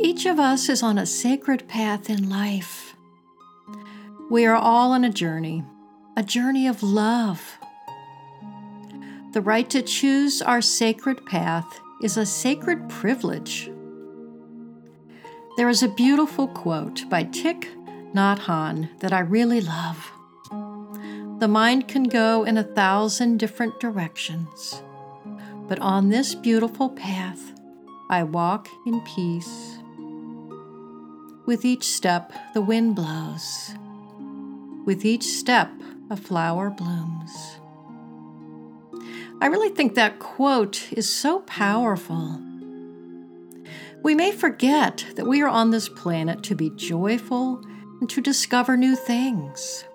Each of us is on a sacred path in life. We are all on a journey, a journey of love. The right to choose our sacred path is a sacred privilege. There is a beautiful quote by Thich Nhat Hanh that I really love. The mind can go in a thousand different directions, but on this beautiful path, I walk in peace. With each step, the wind blows. With each step, a flower blooms. I really think that quote is so powerful. We may forget that we are on this planet to be joyful and to discover new things.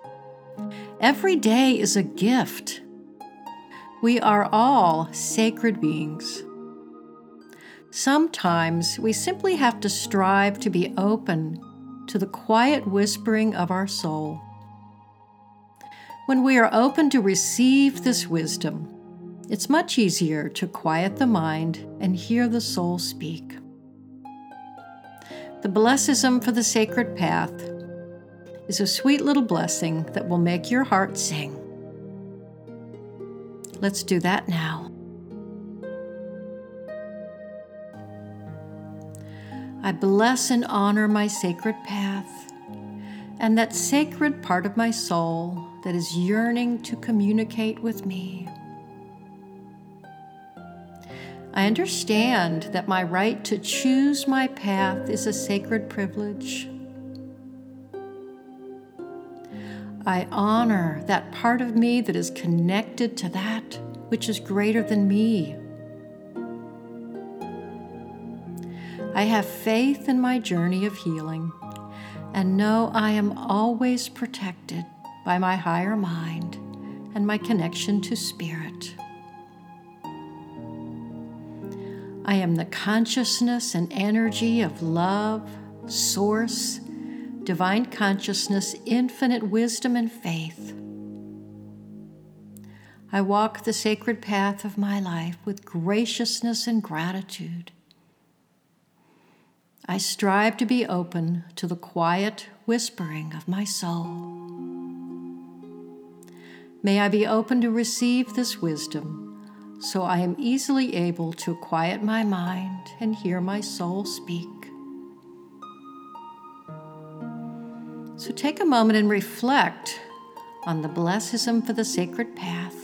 Every day is a gift. We are all sacred beings. Sometimes we simply have to strive to be open to the quiet whispering of our soul. When we are open to receive this wisdom, it's much easier to quiet the mind and hear the soul speak. The blessism for the sacred path is a sweet little blessing that will make your heart sing. Let's do that now. I bless and honor my sacred path and that sacred part of my soul that is yearning to communicate with me. I understand that my right to choose my path is a sacred privilege. I honor that part of me that is connected to that which is greater than me. I have faith in my journey of healing and know I am always protected by my higher mind and my connection to spirit. I am the consciousness and energy of love, source, divine consciousness, infinite wisdom, and faith. I walk the sacred path of my life with graciousness and gratitude. I strive to be open to the quiet whispering of my soul. May I be open to receive this wisdom so I am easily able to quiet my mind and hear my soul speak. So take a moment and reflect on the blessism for the sacred path.